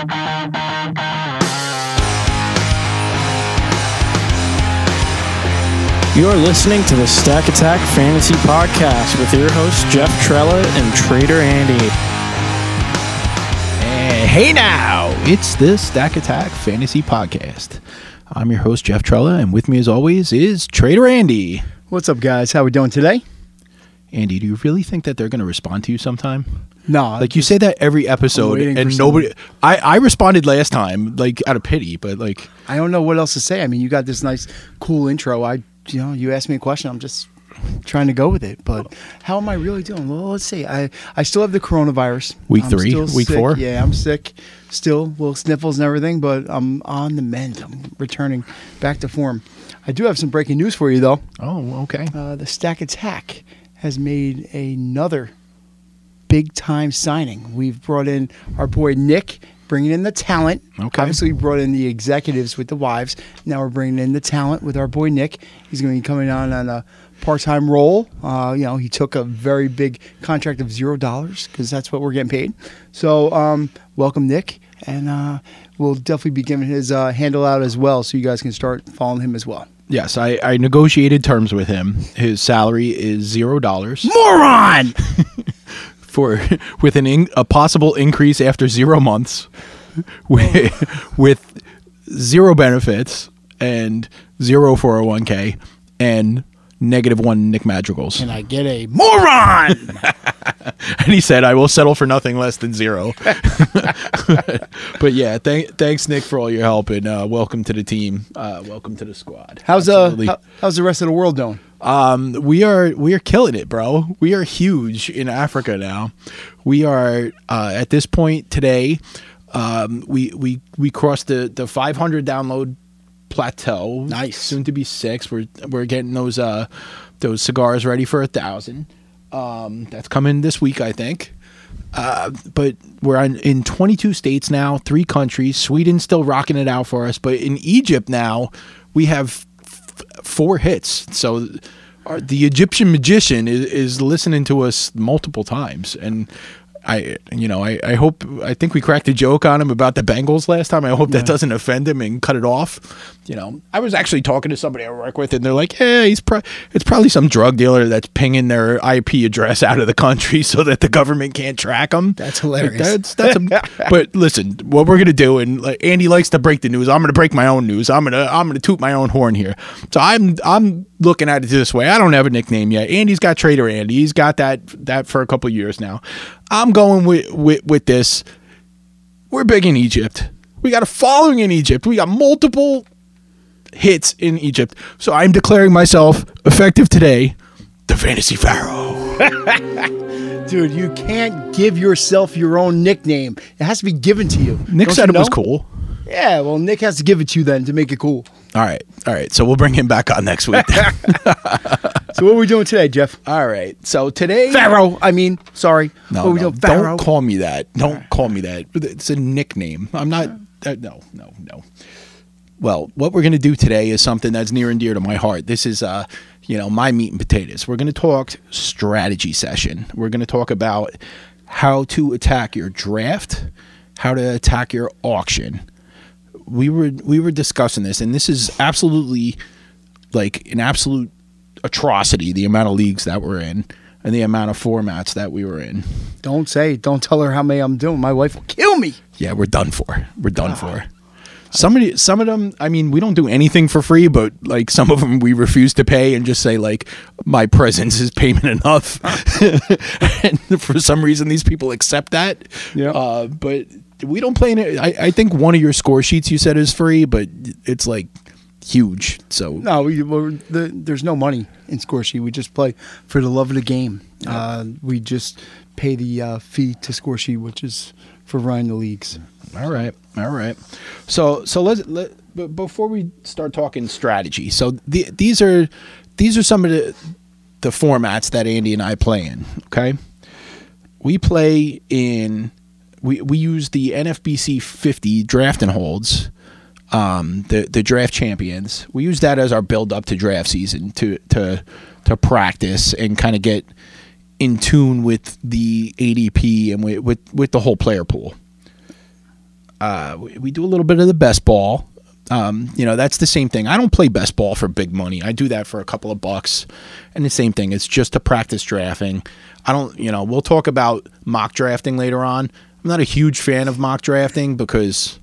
You're listening to the Stack Attack Fantasy Podcast with your hosts Jeff Trella and Trader Andy. And hey now, it's the Stack Attack Fantasy Podcast. I'm your host Jeff Trella, and with me as always is Trader Andy. What's up, guys? How we doing today? Andy, do you really think that they're going to respond to you sometime? No, Like you say that every episode, and nobody. I I responded last time, like out of pity, but like I don't know what else to say. I mean, you got this nice, cool intro. I, you know, you asked me a question. I'm just trying to go with it. But how am I really doing? Well, let's see. I I still have the coronavirus. Week I'm three? Week sick. four? Yeah, I'm sick. Still, little sniffles and everything, but I'm on the mend. I'm returning back to form. I do have some breaking news for you, though. oh okay, Uh, the Stack Attack has made another big time signing. We've brought in our boy Nick, bringing in the talent. Okay. Obviously, we brought in the executives with the wives. Now we're bringing in the talent with our boy Nick. He's going to be coming on on a part time role. Uh, you know, he took a very big contract of zero dollars because that's what we're getting paid. So, um, welcome, Nick. And uh, we'll definitely be giving his uh, handle out as well so you guys can start following him as well. yes, I I negotiated terms with him. His salary is zero dollars Moron! for with an in, a possible increase after zero months, with oh. with zero benefits and zero zero four hundred one k and negative one Nick Madrigals. and I get a moron. And he said, "I will settle for nothing less than zero. but yeah, thank, thanks Nick for all your help and uh, welcome to the team. Uh, welcome to the squad. How's uh how, how's the rest of the world doing? Um, we are we are killing it, bro. We are huge in Africa now. We are uh, at this point today. Um, we we we crossed the the 500 download plateau. Nice. soon to be six. We're we're getting those uh those cigars ready for a thousand. Um, that's coming this week, I think. Uh, but we're on, in 22 states now, three countries. Sweden's still rocking it out for us, but in Egypt now, we have f- four hits. So our, the Egyptian magician is, is listening to us multiple times, and I, you know, I, I hope I think we cracked a joke on him about the Bengals last time. I hope that doesn't offend him and cut it off. You know, I was actually talking to somebody I work with, and they're like, "Yeah, he's pro- it's probably some drug dealer that's pinging their IP address out of the country so that the government can't track them." That's hilarious. that's that's. A, but listen, what we're gonna do, and like Andy likes to break the news. I'm gonna break my own news. I'm gonna I'm gonna toot my own horn here. So I'm I'm looking at it this way. I don't have a nickname yet. Andy's got Trader Andy. He's got that that for a couple years now. I'm going with with with this. We're big in Egypt. We got a following in Egypt. We got multiple hits in Egypt. So I'm declaring myself effective today, the fantasy pharaoh. Dude, you can't give yourself your own nickname. It has to be given to you. Nick Don't said you it was cool. Yeah, well, Nick has to give it to you then to make it cool. All right, all right. So we'll bring him back on next week. So what are we doing today, Jeff? all right. So today, Pharaoh. I mean, sorry. No, what no? Don't call me that. Don't call me that. It's a nickname. I'm not. Uh, no, no, no. Well, what we're going to do today is something that's near and dear to my heart. This is, uh, you know, my meat and potatoes. We're going to talk strategy session. We're going to talk about how to attack your draft, how to attack your auction. We were we were discussing this, and this is absolutely like an absolute atrocity. The amount of leagues that we're in and the amount of formats that we were in. Don't say. Don't tell her how many I'm doing. My wife will kill me. Yeah, we're done for. We're done for. Somebody, some of them. I mean, we don't do anything for free, but like some of them, we refuse to pay and just say like, my presence is payment enough. and for some reason, these people accept that. Yeah. Uh, but we don't play in it. I, I think one of your score sheets you said is free, but it's like huge. So No, we, we're, the, there's no money in score sheet. We just play for the love of the game. Uh, we just pay the uh, fee to score sheet, which is for running the leagues. All right, all right. So so let's let but before we start talking strategy. So the, these are these are some of the the formats that Andy and I play in. Okay, we play in we we use the NFBC 50 draft and holds. Um, the the draft champions. We use that as our build up to draft season to to to practice and kind of get in tune with the ADP and with, with with the whole player pool Uh, we, we do a little bit of the best ball. Um, you know, that's the same thing. I don't play best ball for big money. I do that for a couple of bucks. And the same thing. It's just to practice drafting. I don't, you know, we'll talk about mock drafting later on. I'm not a huge fan of mock drafting because,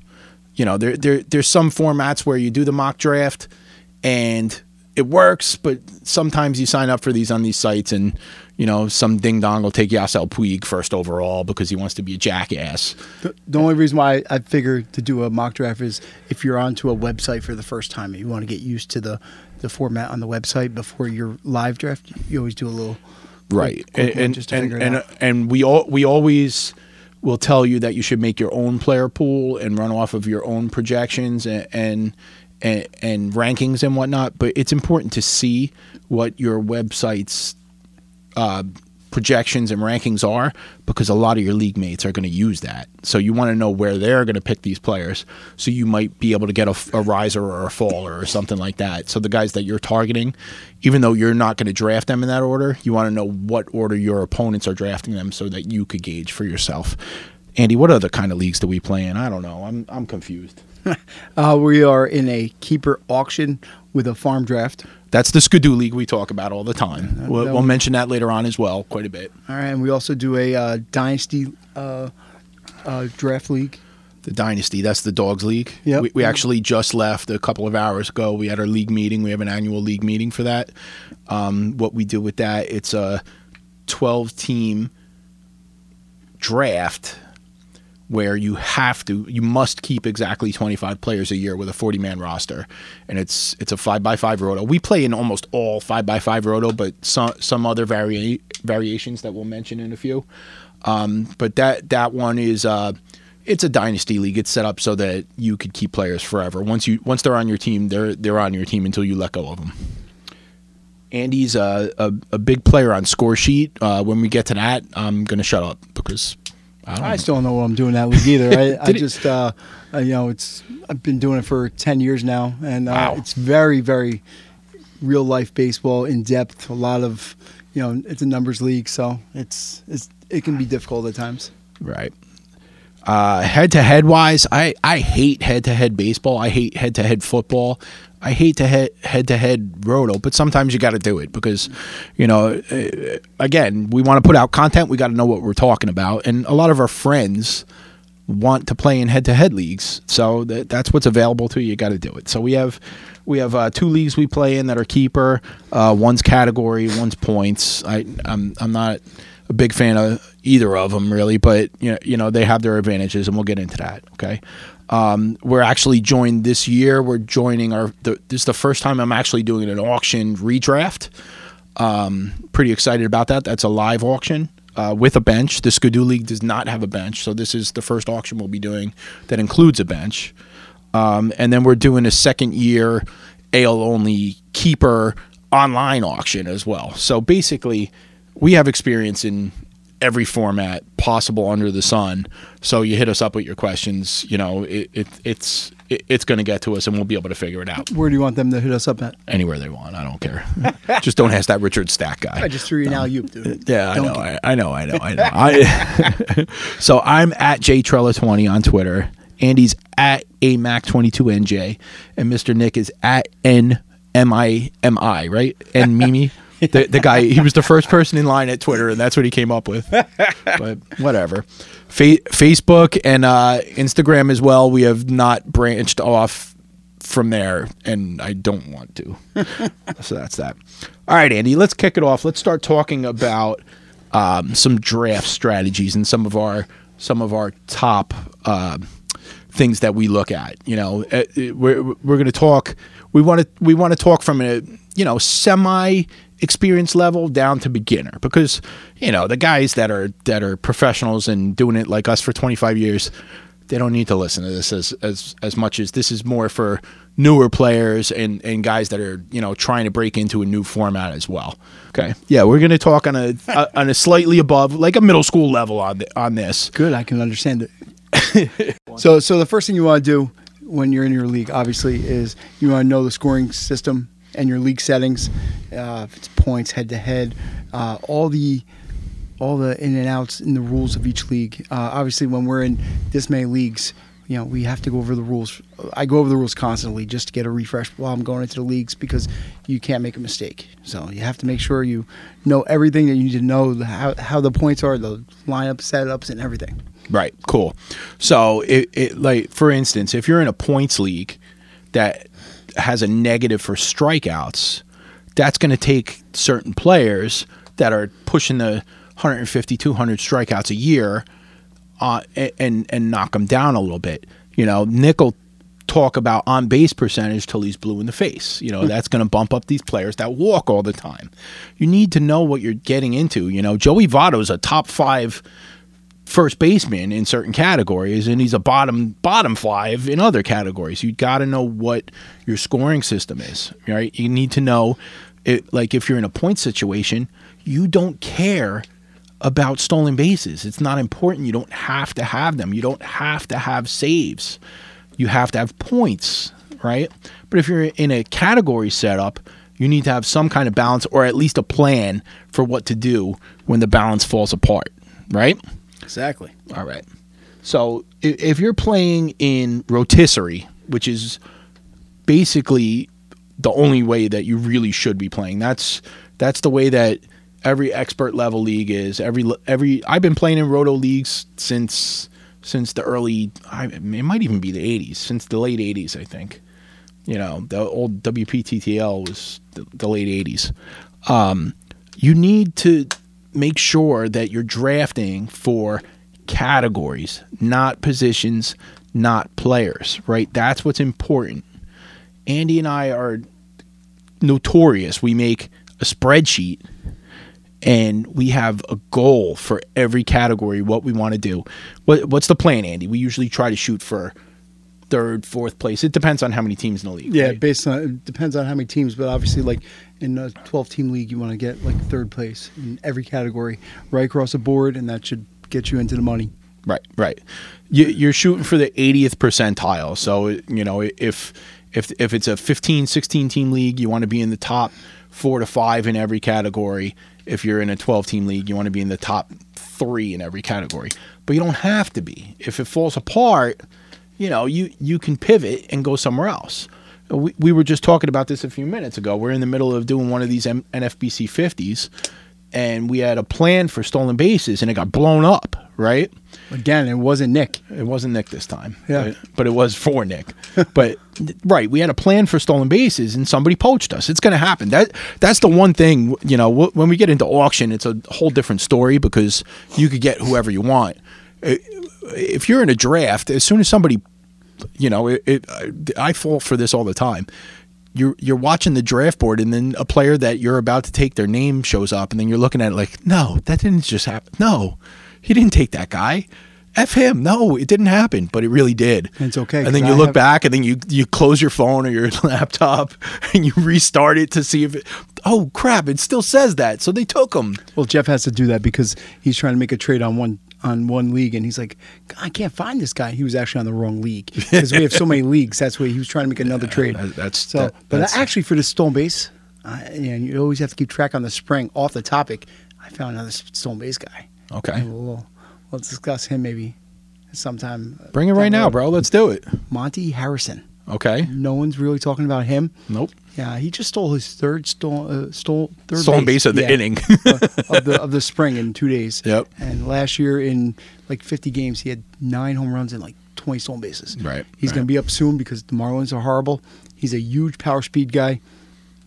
you know, there, there there's some formats where you do the mock draft and it works, but sometimes you sign up for these on these sites and you know, some ding dong will take Yasiel Puig first overall because he wants to be a jackass. The, the only reason why I figure to do a mock draft is if you're onto a website for the first time and you want to get used to the, the format on the website before your live draft, you always do a little right. quick- quick and and figure and, and we all we always will tell you that you should make your own player pool and run off of your own projections and and and, and rankings and whatnot. But it's important to see what your website's uh, projections and rankings are because a lot of your league mates are going to use that. So you want to know where they're going to pick these players. So you might be able to get a, a riser or a faller or something like that. So the guys that you're targeting, even though you're not going to draft them in that order, you want to know what order your opponents are drafting them so that you could gauge for yourself. Andy, what other kind of leagues do we play in? I don't know. I'm I'm confused. Uh, we are in a keeper auction with a farm draft. That's the Skidoo League we talk about all the time. We'll, we'll mention that later on as well, quite a bit. All right, and we also do a uh, dynasty uh, uh, draft league. The Dynasty, that's the Dogs League. Yep. We, we actually just left a couple of hours ago. We had our league meeting. We have an annual league meeting for that. Um, what we do with that, it's a 12 team draft where you have to you must keep exactly 25 players a year with a 40 man roster. And it's it's a 5 by 5 roto. We play in almost all 5 by 5 roto but some some other vari- variations that we'll mention in a few. Um, but that that one is uh it's a dynasty league. It's set up so that you could keep players forever. Once you once they're on your team they're they're on your team until you let go of them. Andy's a, a, a big player on score sheet. Uh, when we get to that, I'm gonna shut up because I. I still don't know what I'm doing that league either. I, I just, uh, uh, you know, it's I've been doing it for ten years now, and uh, Wow. it's very, very real life baseball, in depth. A lot of, you know, it's a numbers league, so it's it's it can be difficult at times. Right. Uh, head to head wise, I, I hate head to head baseball. I hate head to head football. I hate to head head to head roto, but sometimes you got to do it because, you know, uh, again, we want to put out content. We got to know what we're talking about, and a lot of our friends want to play in head to head leagues. So that, that's what's available to you. You got to do it. So we have we have uh, two leagues we play in that are keeper. Uh, one's category, one's points. I I'm I'm not a big fan of either of them really, but you know, you know they have their advantages, and we'll get into that. Okay. Um, we're actually joined this year. We're joining our. The, this is the first time I'm actually doing an auction redraft. Um, pretty excited about that. That's a live auction uh, with a bench. The Skidoo League does not have a bench, so this is the first auction we'll be doing that includes a bench. Um, and then we're doing a second year AL only keeper online auction as well. So basically, we have experience in every format possible under the sun. So you hit us up with your questions. You know, it, it it's it, it's going to get to us, and we'll be able to figure it out Where do you want them to hit us up at? anywhere they want. I don't care. Just don't ask that Richard Stack guy. I just threw you an alley oop, dude. Uh, yeah, I know, I, I know, I know, I know. I, so I'm at jtrella20 on Twitter. Andy's at amac22nj, and Mr. Nick is at nmimi, right? And Mimi, the the guy. He was the first person in line at Twitter, and that's what he came up with. But whatever. Fa- Facebook and uh, Instagram as well. We have not branched off from there, and I don't want to. so that's that. All right, Andy, let's kick it off. Let's start talking about um, some draft strategies and some of our some of our top uh, things that we look at. You know, Uh, uh, we're we're going to talk. We want to we want to talk from a you know semi experience level down to beginner because you know the guys that are that are professionals and doing it like us for 25 years they don't need to listen to this as as as much as this is more for newer players and and guys that are you know trying to break into a new format as well. Okay, yeah, we're gonna talk on a, a on a slightly above like a middle school level on the, on this. Good, I can understand it. so, so the first thing you want to do when you're in your league, obviously, is you want to know the scoring system and your league settings. Uh, if it's points, head to head, all the all the in and outs in the rules of each league. Uh, obviously, when we're in this many leagues, you know, we have to go over the rules. I go over the rules constantly just to get a refresh while I'm going into the leagues because you can't make a mistake. So you have to make sure you know everything that you need to know how how the points are, the lineup setups, and everything. Right. Cool. So, it, it like for instance, if you're in a points league that has a negative for strikeouts, that's going to take certain players that are pushing the 150, 200 strikeouts a year, uh, and and knock them down a little bit. You know, Nick will talk about on base percentage till he's blue in the face. You know, that's going to bump up these players that walk all the time. You need to know what you're getting into. You know, Joey Votto's a top five first baseman in certain categories and he's a bottom bottom five in other categories. You got to know what your scoring system is, right? You need to know it like if you're in a point situation, you don't care about stolen bases. It's not important. You don't have to have them. You don't have to have saves. You have to have points, right? But if you're in a category setup, you need to have some kind of balance or at least a plan for what to do when the balance falls apart, right? Exactly. All right. So if you're playing in rotisserie, which is basically the only way that you really should be playing, that's that's the way that every expert level league is. Every every I've been playing in roto leagues since since the early. I, it might even be the '80s, since the late '80s, I think. You know, the old WPTTL was the, the late '80s. Um, you need to make sure that you're drafting for categories, not positions, not players, right? That's what's important. Andy and I are notorious. We make a spreadsheet and we have a goal for every category what we want to do. What what's the plan, Andy? We usually try to shoot for third, fourth place. It depends on how many teams in the league. Yeah, right? based on it depends on how many teams, but obviously, like in a 12 team league, you want to get like third place in every category, right across the board, and that should get you into the money. Right, right. You, you're shooting for the 80th percentile. So, you know, if if if it's a 15, 16 team league, you want to be in the top 4 to 5 in every category. If you're in a 12 team league, you want to be in the top 3 in every category. But you don't have to be. If it falls apart, you know, you you can pivot and go somewhere else. We, we were just talking about this a few minutes ago. We're in the middle of doing one of these M- NFBC 50s and we had a plan for stolen bases and it got blown up, right? Again, it wasn't Nick. It wasn't Nick this time. Yeah. But, but it was for Nick. but right, we had a plan for stolen bases and somebody poached us. It's going to happen. That that's the one thing, you know, wh- when we get into auction, it's a whole different story because you could get whoever you want. Uh, If you're in a draft, as soon as somebody, you know, it, it I fall for this all the time. You're you're watching the draft board and then a player that you're about to take their name shows up and then you're looking at it like, "No, that didn't just happen. No. He didn't take that guy." F him. No, it didn't happen, but it really did. And it's okay, And then you I look have- back, and then you you close your phone or your laptop, and you restart it to see if it. Oh crap! It still says that, so they took him. Well, Jeff has to do that because he's trying to make a trade on one on one league, and he's like, I can't find this guy. He was actually on the wrong league because we have so many leagues. That's why he was trying to make another trade. that- that's- so. that- but that's- actually, for the stolen base, uh, and you always have to keep track on the spring. Off the topic, I found another stolen base guy. Okay, And We'll, we'll discuss him maybe sometime. uh, bring it right now, bro. Let's do it. Monte Harrison. Okay. No one's really talking about him. Nope. Yeah, he just stole his third stole uh, stole third Stolen base of the Yeah. inning. of the of the spring in two days. Yep. And last year in like 50 games, he had nine home runs and like 20 stolen bases. Right, He's right. going to be up soon because the Marlins are horrible. He's a huge power speed guy.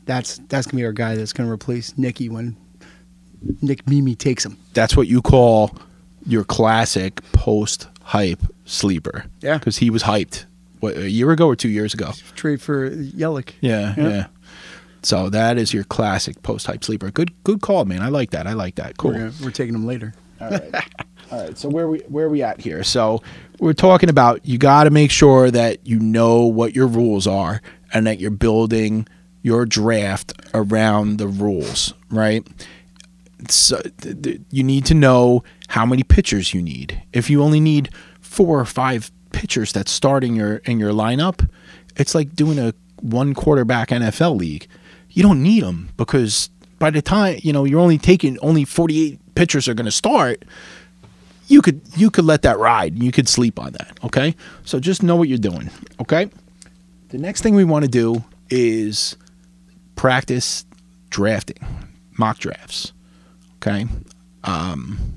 That's that's going to be our guy that's going to replace Nicky when Nick Mimi takes him. That's what you call your classic post hype sleeper. Yeah. because he was hyped. What a year ago or two years ago? Trade for Yelich. Yeah, Yeah. yeah. So that is your classic post hype sleeper. Good, good call, man. I like that. I like that. Cool. We're, gonna, we're taking him later. All right. All right. So where we where we at here? So we're talking about you got to make sure that you know what your rules are and that you're building your draft around the rules, right? So you need to know how many pitchers you need. If you only need four or five pitchers that start in your in your lineup, it's like doing a one quarterback NFL league. You don't need them because by the time you know you're only taking only 48 pitchers are going to start you could you could let that ride. You could sleep on that. Okay, so just know what you're doing. Okay. The next thing we want to do is practice drafting, mock drafts. Okay. Um,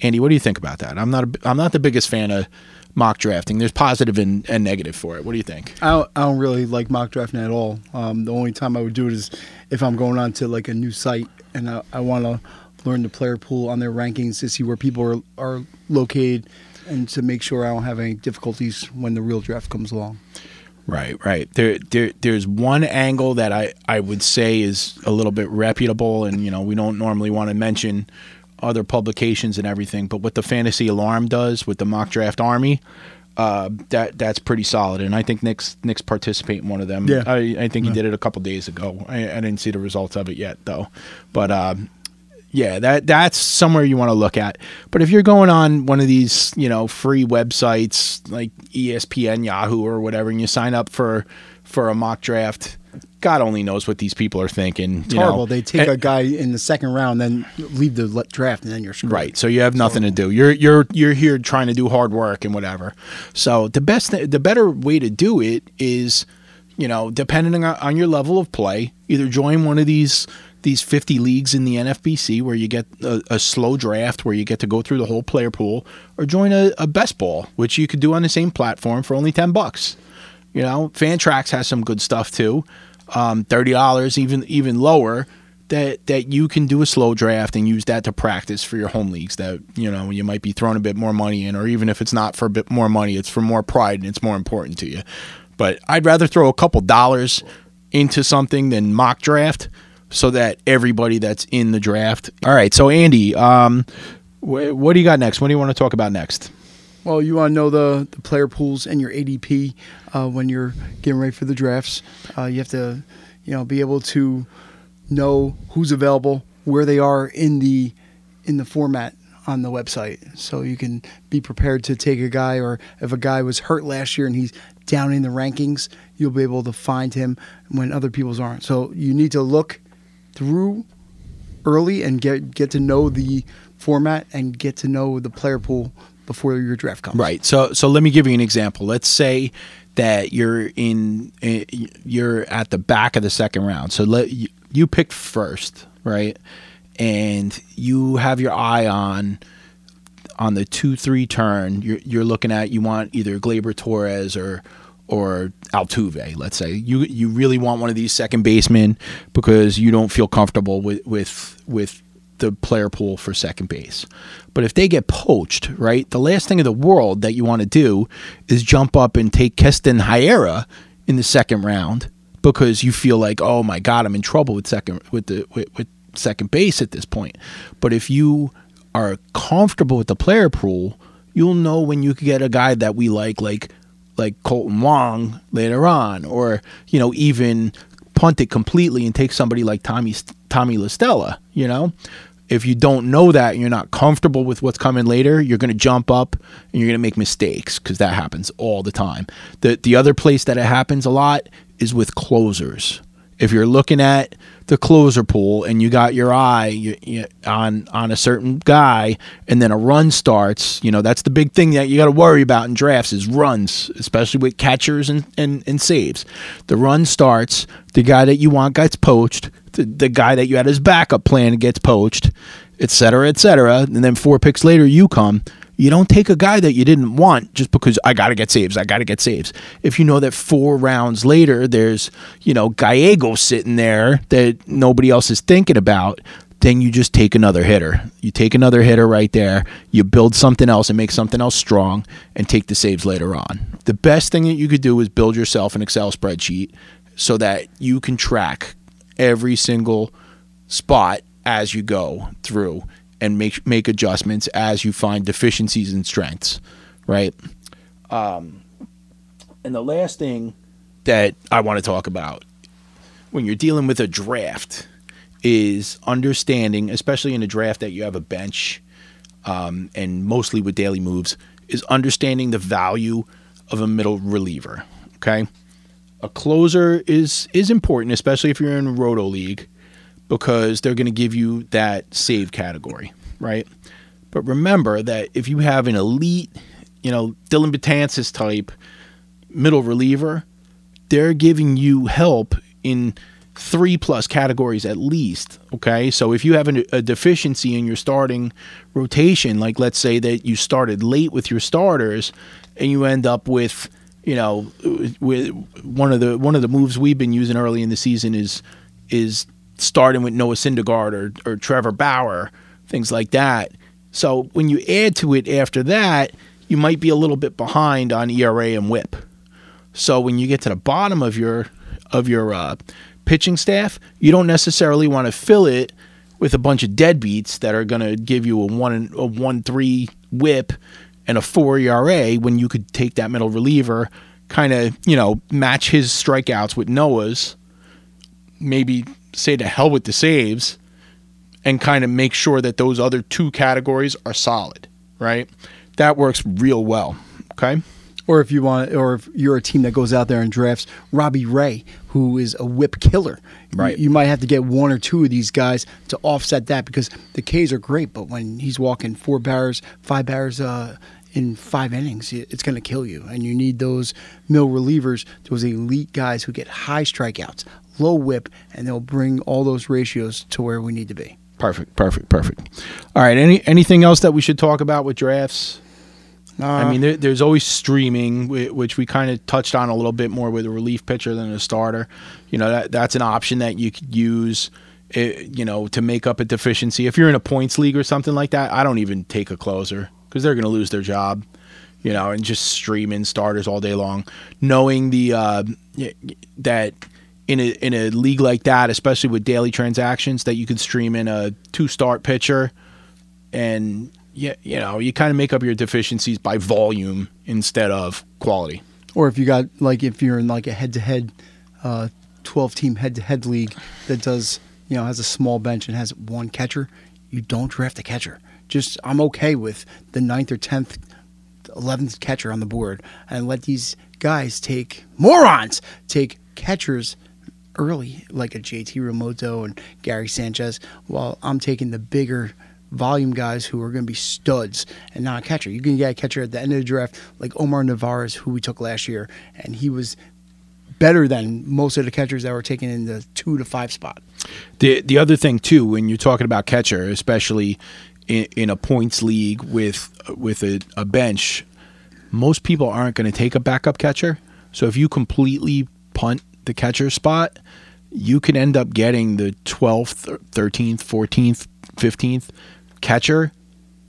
Andy, what do you think about that? I'm not a, I'm not the biggest fan of mock drafting. There's positive and, and negative for it. What do you think? I don't, I don't really like mock drafting at all. Um, the only time I would do it is if I'm going on to like a new site and I, I want to learn the player pool on their rankings to see where people are, are located and to make sure I don't have any difficulties when the real draft comes along. Right, right. There, there, there's one angle that I, I would say is a little bit reputable, and you know we don't normally want to mention other publications and everything, but what the Fantasy Alarm does with the mock draft army, uh, that that's pretty solid. And I think Nick's Nick's participate in one of them. Yeah. I, I think he did it a couple days ago. I, I didn't see the results of it yet though, but um, yeah, that that's somewhere you want to look at. But if you're going on one of these, you know, free websites like ESPN, Yahoo, or whatever, and you sign up for for a mock draft, God only knows what these people are thinking. It's horrible. Know? They take And- a guy in the second round, then leave the draft, and then you're screwed. Right. So you have nothing to do. You're you're you're here trying to do hard work and whatever. So the best th- the better way to do it is, you know, depending on, on your level of play, either join one of these these 50 leagues in the NFBC where you get a, a slow draft where you get to go through the whole player pool or join a, a best ball, which you could do on the same platform for only 10 bucks. You know, Fantrax has some good stuff too. Um, thirty dollars, even even lower. That that you can do a slow draft and use that to practice for your home leagues. That you know you might be throwing a bit more money in, or even if it's not for a bit more money, it's for more pride and it's more important to you. But I'd rather throw a couple dollars into something than mock draft, so that everybody that's in the draft. All right, so Andy, um, wh- what do you got next? What do you want to talk about next? Well, you want to know the, the player pools and your ADP uh, when you're getting ready for the drafts. Uh, you have to, you know, be able to know who's available, where they are in the in the format on the website, so you can be prepared to take a guy. Or if a guy was hurt last year and he's down in the rankings, you'll be able to find him when other people's aren't. So you need to look through early and get get to know the format and get to know the player pool before your draft comes. Right. So so let me give you an example. Let's say that you're in eh, you're at the back of the second round. So let you, you picked first, right? And you have your eye on on the two three turn. You're you're looking at you want either Gleyber Torres or or Altuve. Let's say you you really want one of these second basemen because you don't feel comfortable with with with the player pool for second base. But if they get poached, right, the last thing in the world that you want to do is jump up and take Keston Hiura in the second round because you feel like, oh my God, I'm in trouble with second with the with, with second base at this point. But if you are comfortable with the player pool, you'll know when you could get a guy that we like, like like Kolten Wong later on, or you know even punt it completely and take somebody like Tommy Tommy LaStella. You know, if you don't know that and you're not comfortable with what's coming later, you're going to jump up and you're going to make mistakes because that happens all the time. The the other place that it happens a lot is with closers. If you're looking at the closer pool and you got your eye you, you, on on a certain guy and then a run starts, you know, that's the big thing that you got to worry about in drafts is runs, especially with catchers and, and, and saves. The run starts, the guy that you want gets poached, the, the guy that you had as backup plan gets poached, et cetera, et cetera. And then four picks later, you come. You don't take a guy that you didn't want just because I got to get saves. I got to get saves. If you know that four rounds later, there's, you know, Gallego sitting there that nobody else is thinking about, then you just take another hitter. You take another hitter right there. You build something else and make something else strong and take the saves later on. The best thing that you could do is build yourself an Excel spreadsheet so that you can track every single spot as you go through and make make adjustments as you find deficiencies and strengths, right? Um, and the last thing that I want to talk about when you're dealing with a draft is understanding, especially in a draft that you have a bench, um, and mostly with daily moves, is understanding the value of a middle reliever. Okay, a closer is is important, especially if you're in a roto league because they're going to give you that save category, right? But remember that if you have an elite, you know, Dellin Betances type middle reliever, they're giving you help in three plus categories at least. Okay. So if you have a, a, deficiency in your starting rotation, like let's say that you started late with your starters and you end up with, you know, with one of the one of the moves we've been using early in the season is is starting with Noah Syndergaard or, or Trevor Bauer, things like that. So when you add to it after that, you might be a little bit behind on ERA and WHIP. So when you get to the bottom of your of your uh, pitching staff, you don't necessarily want to fill it with a bunch of deadbeats that are going to give you a one a one three WHIP and a four ERA when you could take that middle reliever, kind of you know match his strikeouts with Noah's, maybe say to hell with the saves, and kind of make sure that those other two categories are solid, right? That works real well. Okay. Or if you want, or if you're a team that goes out there and drafts Robbie Ray, who is a whip killer, right? You, you might have to get one or two of these guys to offset that because the K's are great, but when he's walking four barriers, five barriers, uh, in five innings, it's going to kill you. And you need those mill relievers, those elite guys who get high strikeouts, low whip, and they'll bring all those ratios to where we need to be. Perfect, perfect, perfect. All right. Any anything else that we should talk about with drafts? Uh, I mean, there, there's always streaming, which we kind of touched on a little bit more with a relief pitcher than a starter. You know, that that's an option that you could use. Eh, you know, to make up a deficiency. If you're in a points league or something like that, I don't even take a closer because they're going to lose their job. You know, and just streaming starters all day long, knowing the uh, that in a in a league like that, especially with daily transactions, that you could stream in a two start pitcher, and yeah, you know, you kind of make up your deficiencies by volume instead of quality. Or if you got like if you're in like a head to head, uh, twelve team head to head league that does you know has a small bench and has one catcher, you don't draft a catcher. Just I'm okay with the ninth or tenth, eleventh catcher on the board, and let these guys take morons take catchers early, like a JT Realmuto and Gary Sanchez, while I'm taking the bigger volume guys who are going to be studs and not a catcher. You can get a catcher at the end of the draft like Omar Narvaez, who we took last year, and he was better than most of the catchers that were taken in the two to five spot. The the other thing too, when you're talking about catcher, especially in, in a points league with with a, a bench, most people aren't going to take a backup catcher. So if you completely punt the catcher spot, you can end up getting the 12th, 13th, 14th, 15th catcher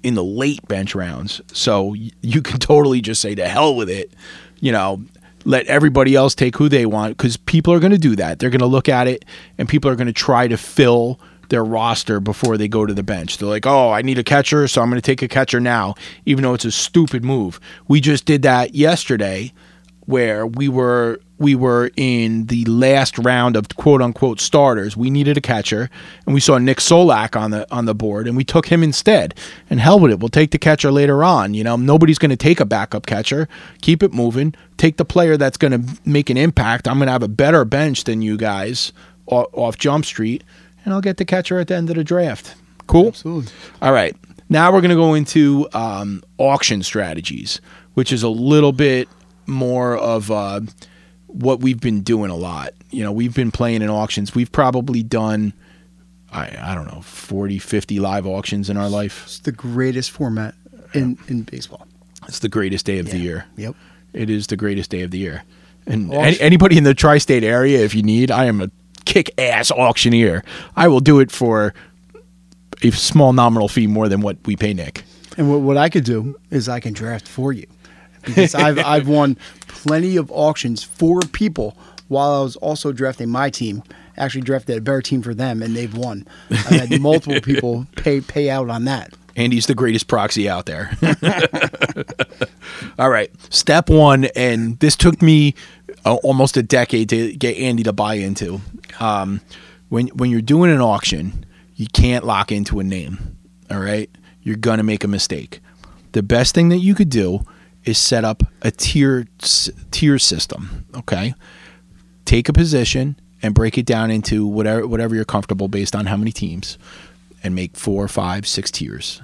in the late bench rounds. So you can totally just say to hell with it. You know, let everybody else take who they want because people are going to do that. They're going to look at it and people are going to try to fill their roster before they go to the bench. They're like, oh, I need a catcher, so I'm going to take a catcher now, even though it's a stupid move. We just did that yesterday where we were we were in the last round of quote unquote starters. We needed a catcher, and we saw Nick Solak on the on the board, and we took him instead. And hell with it, we'll take the catcher later on. You know, nobody's going to take a backup catcher. Keep it moving. Take the player that's going to make an impact. I'm going to have a better bench than you guys off, Jump Street, and I'll get the catcher at the end of the draft. Cool. Absolutely. All right. Now we're going to go into um, auction strategies, which is a little bit more of uh, what we've been doing a lot. You know, we've been playing in auctions. We've probably done, I, I don't know, 40, 50 live auctions in our life. It's the greatest format in, in baseball. It's the greatest day of yeah. the year. Yep. It is the greatest day of the year. And any, anybody in the tri state area, if you need, I am a kick ass auctioneer. I will do it for a small nominal fee more than what we pay Nick. And what, what I could do is I can draft for you because I've I've won plenty of auctions for people while I was also drafting my team. Actually, drafted a better team for them, and they've won. I've had multiple people pay pay out on that. Andy's the greatest proxy out there. All right, step one, and this took me uh, almost a decade to get Andy to buy into. Um, when when you're doing an auction, you can't lock into a name. All right, you're gonna make a mistake. The best thing that you could do is set up a tier tier system. Okay, take a position and break it down into whatever whatever you're comfortable based on how many teams, and make four, five, six tiers.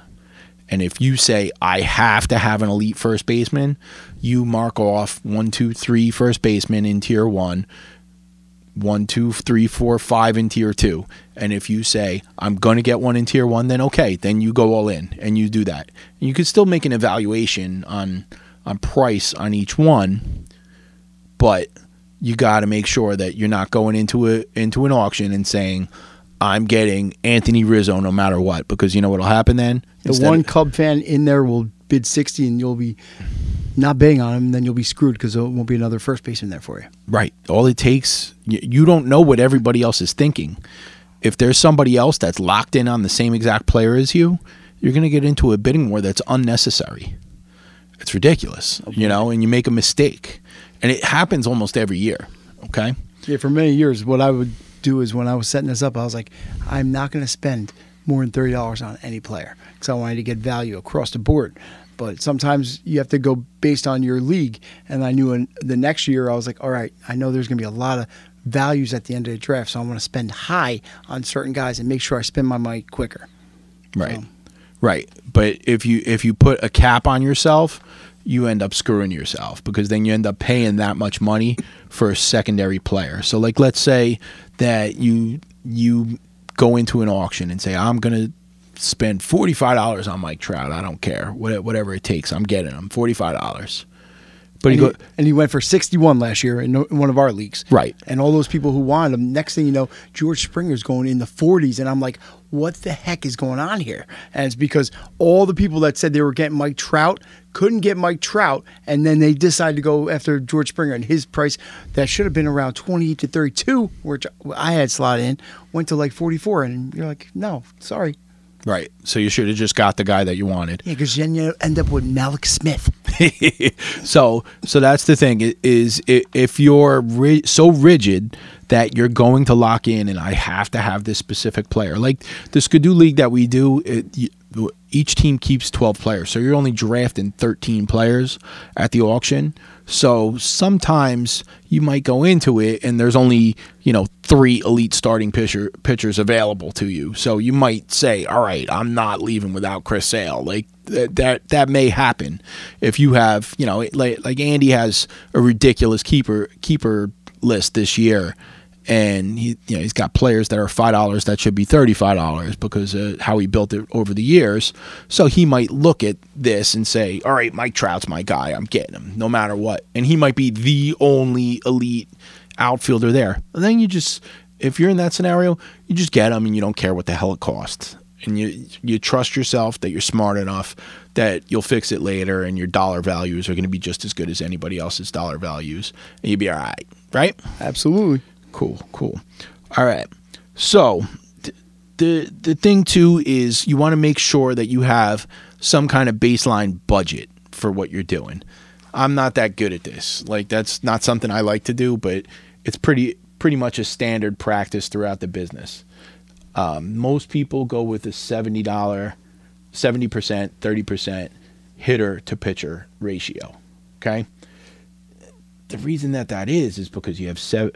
And if you say I have to have an elite first baseman, you mark off one, two, three first baseman in tier one, one, two, three, four, five in tier two. And if you say I'm going to get one in tier one, then okay, then you go all in and you do that. And you can still make an evaluation on on price on each one, but you got to make sure that you're not going into a into an auction and saying I'm getting Anthony Rizzo no matter what because you know what'll happen then. The one Cub fan in there will bid 60 and you'll be not bidding on him, then you'll be screwed because there won't be another first baseman there for you. Right. All it takes, you don't know what everybody else is thinking. If there's somebody else that's locked in on the same exact player as you, you're going to get into a bidding war that's unnecessary. It's ridiculous, you know, and you make a mistake. And it happens almost every year. Okay. Yeah, for many years, what I would do is when I was setting this up, I was like, I'm not going to spend more than thirty dollars on any player because I wanted to get value across the board. But sometimes you have to go based on your league. And I knew in the next year, I was like, all right, I know there's going to be a lot of values at the end of the draft, so I want to spend high on certain guys and make sure I spend my money quicker. Right. Right. But if you if you put a cap on yourself, you end up screwing yourself because then you end up paying that much money for a secondary player. So like let's say that you you go into an auction and say I'm going to spend $45 on Mike Trout. I don't care. What- Whatever it takes, I'm getting him. $45. But and, he, go and he went for 61 last year in, in one of our leagues. Right. And all those people who wanted him, next thing you know, George Springer's going in the 40s. And I'm like, what the heck is going on here? And it's because all the people that said they were getting Mike Trout couldn't get Mike Trout. And then they decided to go after George Springer. And his price that should have been around 28 to 32, which I had slot in, went to like 44. And you're like, no, sorry. right. So you should have just got the guy that you wanted. Yeah, because then you end up with Mallex Smith. so so that's the thing is if you're ri- so rigid that you're going to lock in and I have to have this specific player. Like the Skidoo league that we do it, y- each team keeps 12 players. So you're only drafting 13 players at the auction. So sometimes you might go into it and there's only you know three elite starting pitcher pitchers available to you. So you might say all right I'm not leaving without Chris Sale. Like that that that may happen if you have you know like like Andy has a ridiculous keeper keeper list this year and he you know he's got players that are five dollars that should be thirty five dollars because of how he built it over the years. So he might look at this and say all right Mike Trout's my guy. I'm getting him no matter what. And he might be the only elite outfielder there. And then you just if you're in that scenario you just get him and you don't care what the hell it costs. And you you trust yourself that you're smart enough that you'll fix it later and your dollar values are going to be just as good as anybody else's dollar values. And you'll be all right right? Absolutely. Cool cool. All right. So th- the the thing too is you want to make sure that you have some kind of baseline budget for what you're doing. I'm not that good at this. Like that's not something i like to do but it's pretty pretty much a standard practice throughout the business. Um, most people go with a $70 70% 30% hitter to pitcher ratio okay the reason that that is is because you have seven,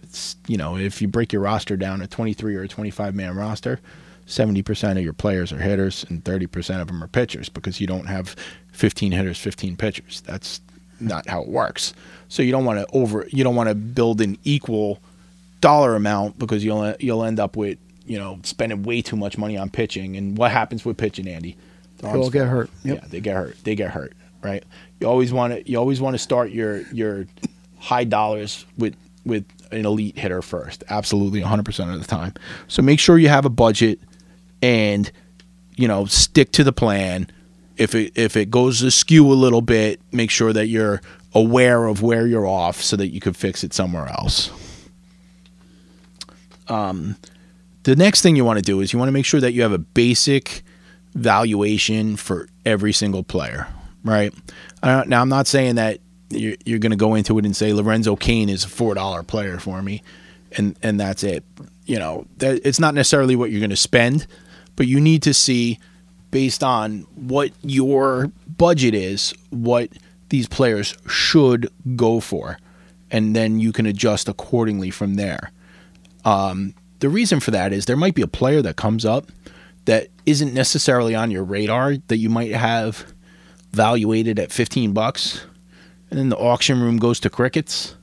you know, if you break your roster down a 23 or a 25 man roster, 70% of your players are hitters and 30% of them are pitchers because you don't have 15 hitters, 15 pitchers. That's not how it works. So you don't want to over you don't want to build an equal dollar amount because you'll you'll end up with, you know, spending way too much money on pitching and what happens with pitching, Andy? The They all get hurt. Yep. Yeah, they get hurt. They get hurt, right? You always want to you always want to start your your high dollars with with an elite hitter first. Absolutely 100% of the time. So make sure you have a budget and you know, stick to the plan. If it if it goes askew a little bit, make sure that you're aware of where you're off so that you can fix it somewhere else. Um the next thing you want to do is you want to make sure that you have a basic valuation for every single player, right? Uh, now, I'm not saying that you're, you're going to go into it and say Lorenzo Cain is a four dollar player for me, and and that's it. You know, that it's not necessarily what you're going to spend, but you need to see based on what your budget is, what these players should go for, and then you can adjust accordingly from there. Um, the reason for that is there might be a player that comes up that isn't necessarily on your radar that you might have valuated at 15 bucks and then the auction room goes to crickets.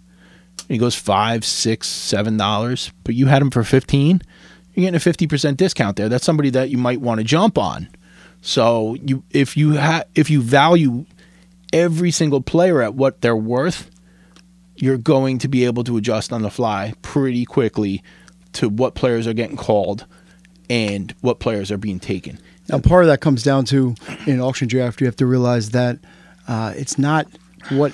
He goes five six seven dollars. But you had him for 15 you're getting a 50% discount there. That's somebody that you might want to jump on. So you if you have if you value every single player at what they're worth you're going to be able to adjust on the fly pretty quickly to what players are getting called and what players are being taken. Now, part of that comes down to in auction draft, you have to realize that uh, it's not what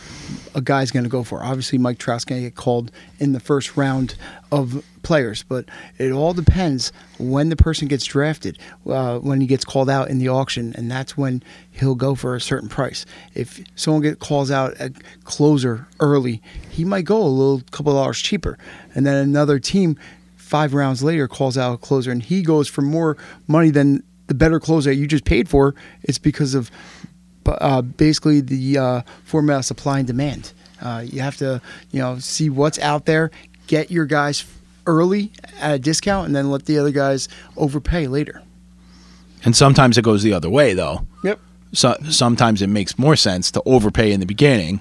a guy's going to go for. Obviously, Mike Trout's going to get called in the first round of players, but it all depends when the person gets drafted, uh, when he gets called out in the auction, and that's when he'll go for a certain price. If someone get calls out a closer early, he might go a little couple dollars cheaper, and then another team five rounds later calls out a closer, and he goes for more money than the better closer you just paid for. It's because of uh, basically the uh, format of supply and demand. Uh, you have to, you know, see what's out there, get your guys early at a discount, and then let the other guys overpay later. And sometimes it goes the other way, though. Yep. So sometimes it makes more sense to overpay in the beginning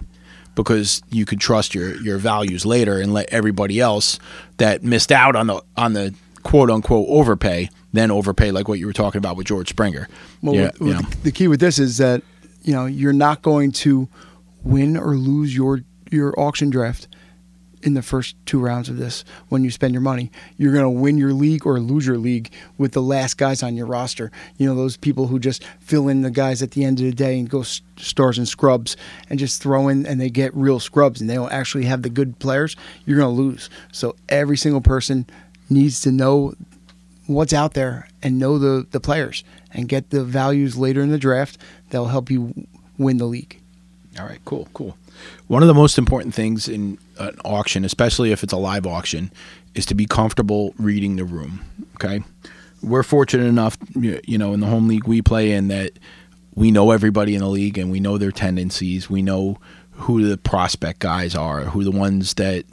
because you could trust your your values later and let everybody else that missed out on the on the quote unquote overpay then overpay like what you were talking about with George Springer. Well, Yeah, with- with you know. the, the key with this is that you know you're not going to win or lose your your auction draft in the first two rounds of this when you spend your money. You're going to win your league or lose your league with the last guys on your roster. You know, those people who just fill in the guys at the end of the day and go stars and scrubs and just throw in and they get real scrubs and they don't actually have the good players. You're going to lose. So every single person needs to know what's out there and know the, the players and get the values later in the draft that'll help you win the league. All right, cool, cool. One of the most important things in an auction, especially if it's a live auction, is to be comfortable reading the room. Okay, we're fortunate enough, you you know, in the home league we play in that we know everybody in the league and we know their tendencies. We know who the prospect guys are, who the ones that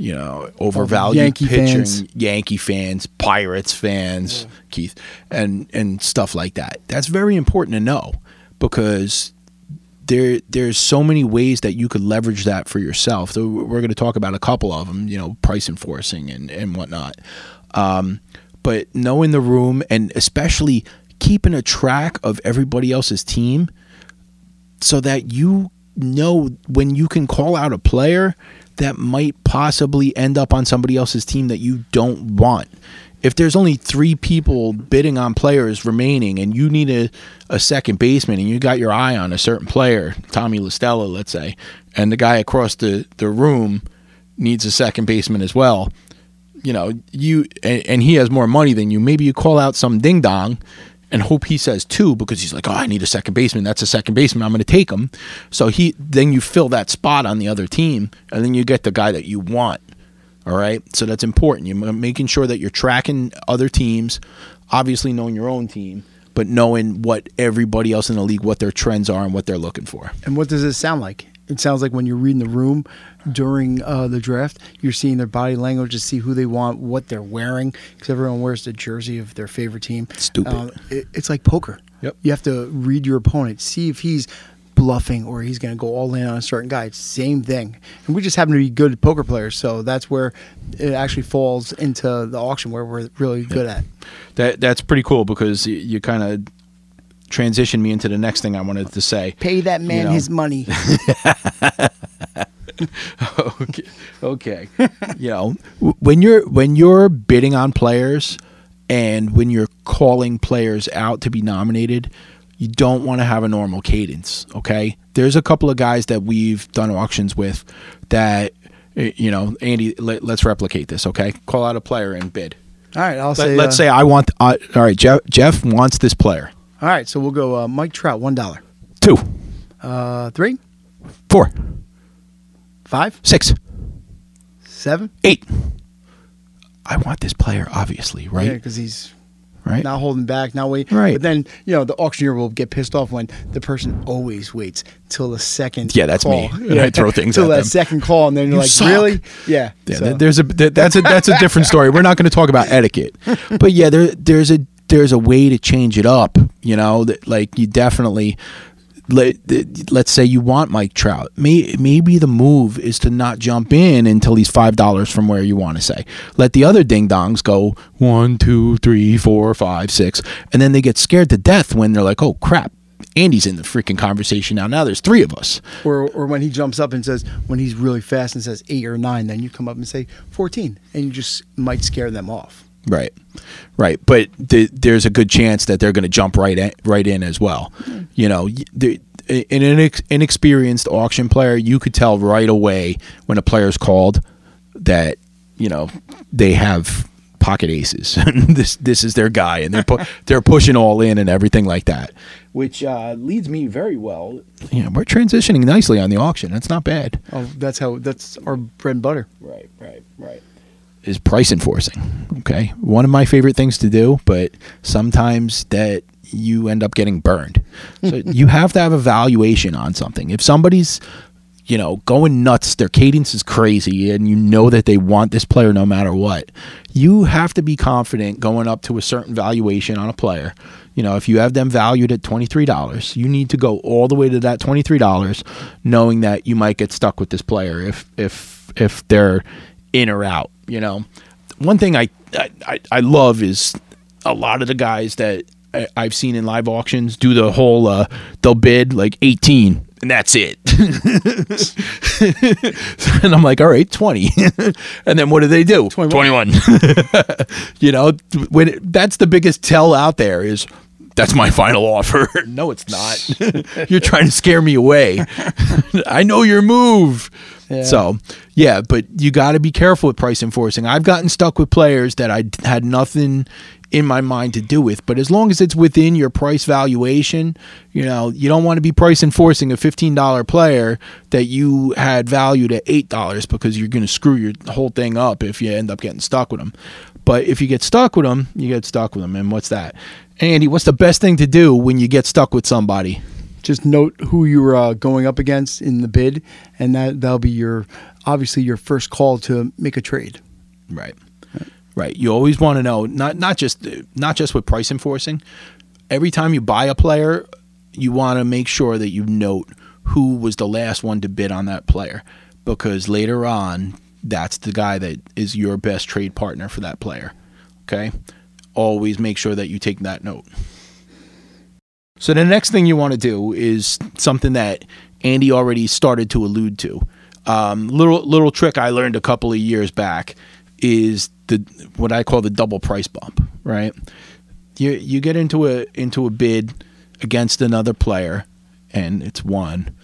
you know overvalue Yankee pitching, fans. Yankee fans, Pirates fans, Keith, and and stuff like that. That's very important to know because there there's so many ways that you could leverage that for yourself. So we're going to talk about a couple of them, you know, price enforcing and and whatnot. Um, but knowing the room and especially keeping a track of everybody else's team, so that you know when you can call out a player that might possibly end up on somebody else's team that you don't want. If there's only three people bidding on players remaining and you need a, a second baseman and you got your eye on a certain player, Tommy La Stella, let's say, and the guy across the, the room needs a second baseman as well, you know, you and, and he has more money than you, maybe you call out some ding dong and hope he says two because he's like, oh, I need a second baseman. That's a second baseman. I'm going to take him. So he then you fill that spot on the other team, and then you get the guy that you want. All right, so that's important. You're making sure that you're tracking other teams, obviously knowing your own team, but knowing what everybody else in the league, what their trends are, and what they're looking for. And what does it sound like? It sounds like when you're reading the room during uh, the draft, you're seeing their body language to see who they want, what they're wearing, because everyone wears the jersey of their favorite team. Stupid. Um, it, it's like poker. Yep. You have to read your opponent, see if he's bluffing or he's going to go all in on a certain guy. It's the same thing. And we just happen to be good poker players, so that's where it actually falls into the auction where we're really good at. That that's pretty cool because you, you kind of transitioned me into the next thing I wanted to say. Pay that man You know. his money. okay. Okay. you know, when you're when you're bidding on players and when you're calling players out to be nominated, you don't want to have a normal cadence, okay? There's a couple of guys that we've done auctions with that you know, Andy, let, let's replicate this, okay? Call out a player and bid. All right, I'll Let, say. let's uh, say I want uh, all right, Jeff Jeff wants this player. All right, so we'll go uh, Mike Trout, one dollar. 2, Uh, three, 4, five, 6, seven. 8. I want this player obviously, right? Yeah, because he's right? not holding back, not waiting. Right. But then you know the auctioneer will get pissed off when the person always waits till the second. Yeah, that's call. me. And I throw things till at that them. second call, and then you're You like, suck. really? Yeah. Yeah, so- there's a that's a that's a different story. We're not going to talk about etiquette, but yeah, there there's a there's a way to change it up. You know, that like you definitely let let's say you want Mike Trout. May, maybe the move is to not jump in until he's five dollars from where you want to say. Let the other ding dongs go one, two, three, four, five, six, and then they get scared to death when they're like, "Oh crap, Andy's in the freaking conversation now. Now there's three of us." Or, or when he jumps up and says, when he's really fast and says eight or nine, then you come up and say 14, and you just might scare them off. Right, right. But the, there's a good chance that they're going to jump right in, right in as well. You know, the, in an inex- inexperienced auction player, you could tell right away when a player's called that you know they have pocket aces. this this is their guy, and they're pu- they're pushing all in and everything like that. Which uh, leads me very well. Yeah, we're transitioning nicely on the auction. That's not bad. Oh, that's how, that's our bread and butter. Right, right, right. Is price enforcing. Okay. One of my favorite things to do, but sometimes that you end up getting burned. So you have to have a valuation on something. If somebody's, you know, going nuts, their cadence is crazy, and you know that they want this player no matter what, you have to be confident going up to a certain valuation on a player. You know, if you have them valued at $23, you need to go all the way to that $23 knowing that you might get stuck with this player if if if they're in or out, you know. One thing I I, I love is a lot of the guys that I- I've seen in live auctions do the whole uh, they'll bid like 18 and that's it. and I'm like, all right, 20. and then what do they do? 21. you know, when it, that's the biggest tell out there is that's my final offer. no, it's not. You're trying to scare me away. I know your move. Yeah. So, yeah, but you got to be careful with price enforcing. I've gotten stuck with players that I had nothing in my mind to do with, but as long as it's within your price valuation, you know, you don't want to be price enforcing a $15 player that you had valued at $8 because you're going to screw your whole thing up if you end up getting stuck with them. But if you get stuck with them, you get stuck with them. And what's that? Andy, what's the best thing to do when you get stuck with somebody? Just note who you're uh, going up against in the bid, and that that'll be your obviously your first call to make a trade. Right. Right. You always want to know not not just not just with price enforcing. Every time you buy a player, you want to make sure that you note who was the last one to bid on that player because later on that's the guy that is your best trade partner for that player. Okay? Always make sure that you take that note. So the next thing you want to do is something that Andy already started to allude to. Um, little little trick I learned a couple of years back is the what I call the double price bump. Right, you you get into a into a bid against another player, and it's one,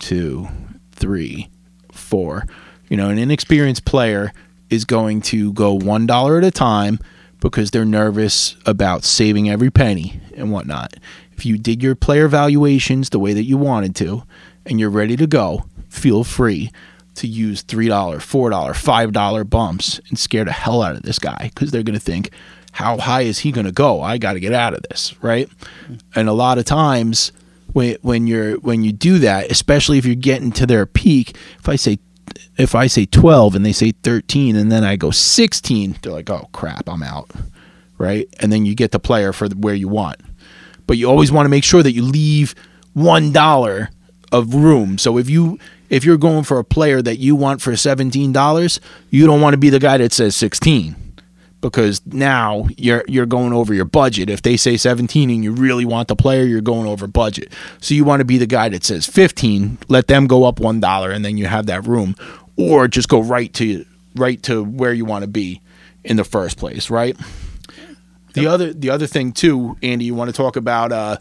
two, three, four. You know, an inexperienced player is going to go one dollar at a time because they're nervous about saving every penny and whatnot. If you did your player valuations the way that you wanted to, and you're ready to go, feel free to use $3, $4, $5 bumps and scare the hell out of this guy because they're going to think, how high is he going to go? I got to get out of this, right? And a lot of times when, when you're when you do that, especially if you're getting to their peak, if I say if I say 12 and they say 13 and then I go 16, they're like, "Oh crap, I'm out." Right? And then you get the player for where you want. But you always want to make sure that you leave $1 of room. So if you if you're going for a player that you want for $17, you don't want to be the guy that says 16 because now you're you're going over your budget. If they say 17 and you really want the player, you're going over budget. So you want to be the guy that says 15, let them go up $1 and then you have that room or just go right to right to where you want to be in the first place, right? The other the other thing too, Andy, you want to talk about uh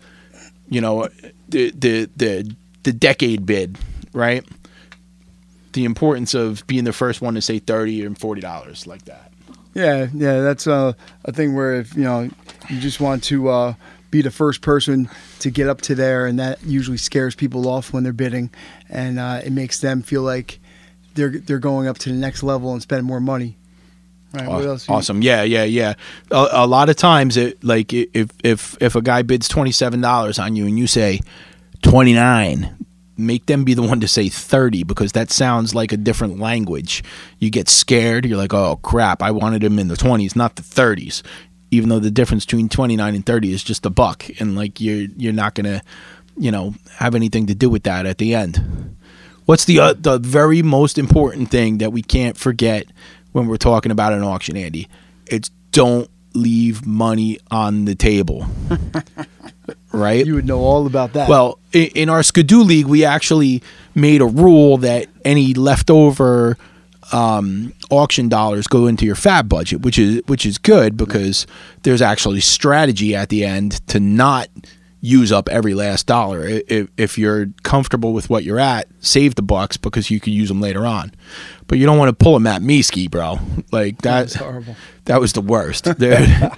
you know the the the the decade bid, right? The importance of being the first one to say 30 and $40 like that. Yeah, yeah, that's uh, a thing where if you know you just want to uh, be the first person to get up to there, and that usually scares people off when they're bidding, and uh, it makes them feel like they're they're going up to the next level and spend more money. Right. What else? you- Awesome. Yeah, yeah, yeah. A, a lot of times, it like if if if a guy bids twenty seven dollars on you and you say twenty nine, make them be the one to say thirty because that sounds like a different language. You get scared. You're like, oh crap! I wanted him in the twenties, not the thirties. even though the difference between 29 and 30 is just a buck and like you're you're not going to you know have anything to do with that at the end what's the uh, the very most important thing that we can't forget when we're talking about an auction andy it's don't leave money on the table right You would know all about that. well, in our Skidoo League, we actually made a rule that any leftover um, auction dollars go into your FAAB budget, which is which is good because there's actually strategy at the end to not use up every last dollar. If, if you're comfortable with what you're at, save the bucks because you could use them later on. But you don't want to pull a Matt Mieske, bro. Like that. was horrible. That was the worst. There,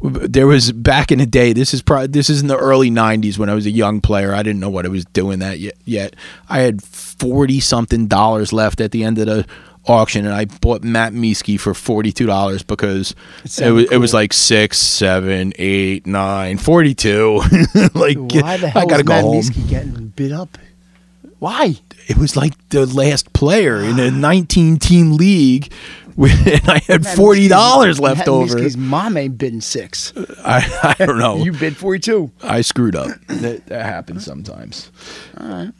there was back in the day. This is probably this is in the early '90s when I was a young player. I didn't know what I was doing that yet. Yet I had forty something dollars left at the end of the auction, and I bought Matt Mieske for forty two dollars because it, was it was cool. like six, seven, eight, nine, forty two. like why the hell I gotta go Matt home. Getting bid up? Why? It was like the last player in a 19 team league, and I had forty dollars left Matt over. His mom ain't bidding six. I, I don't know. You bid forty two. I screwed up. that, that happens sometimes. All right.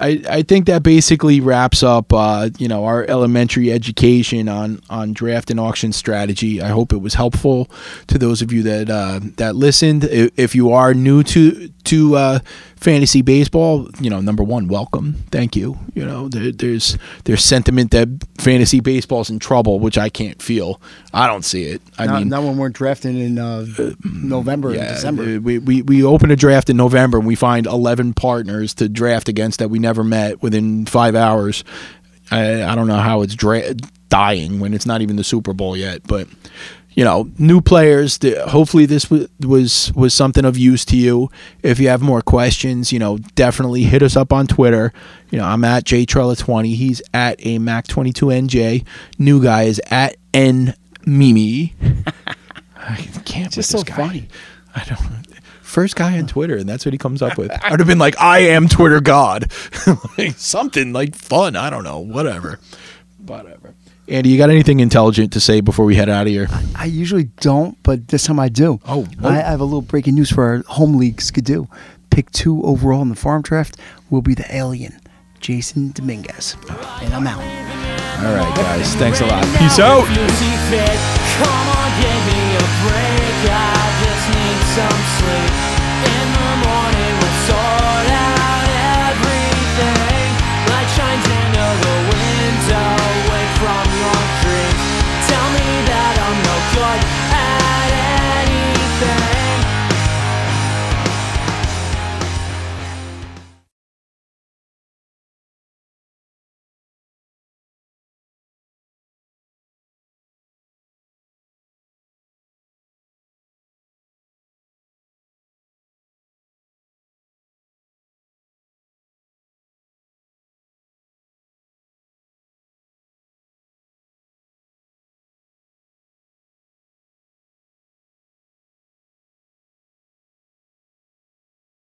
I, I think that basically wraps up uh, you know our elementary education on on draft and auction strategy. I hope it was helpful to those of you that uh, that listened. If, if you are new to to uh, fantasy baseball, you know number one, welcome. Thank you. You know there, there's there's sentiment that fantasy baseball's in trouble, which I can't feel. I don't see it. I not, mean, not when we're drafting in uh, November and December. uh, We, we, we open a draft in November and we find 11 partners to draft against that we never met within five hours. I, I don't know how it's dra- dying when it's not even the Super Bowl yet, but you know, new players. Hopefully, this was was something of use to you. If you have more questions, you know, definitely hit us up on Twitter. You know, I'm at jtrella20. He's at a Mac22nj. New guy is at n mimi. I can't. Just with so guy. funny. I don't. First guy on Twitter, and that's what he comes up with. I'd have been like, I am Twitter God, like something like fun. I don't know, whatever, whatever. Andy, you got anything intelligent to say before we head out of here? I usually don't, but this time I do. Oh, whoa. I, I have a little breaking news for our home league skidoo. Pick two overall in the farm draft will be the alien, Jasson Dominguez. And I'm out. All right, guys, thanks a lot. Peace out.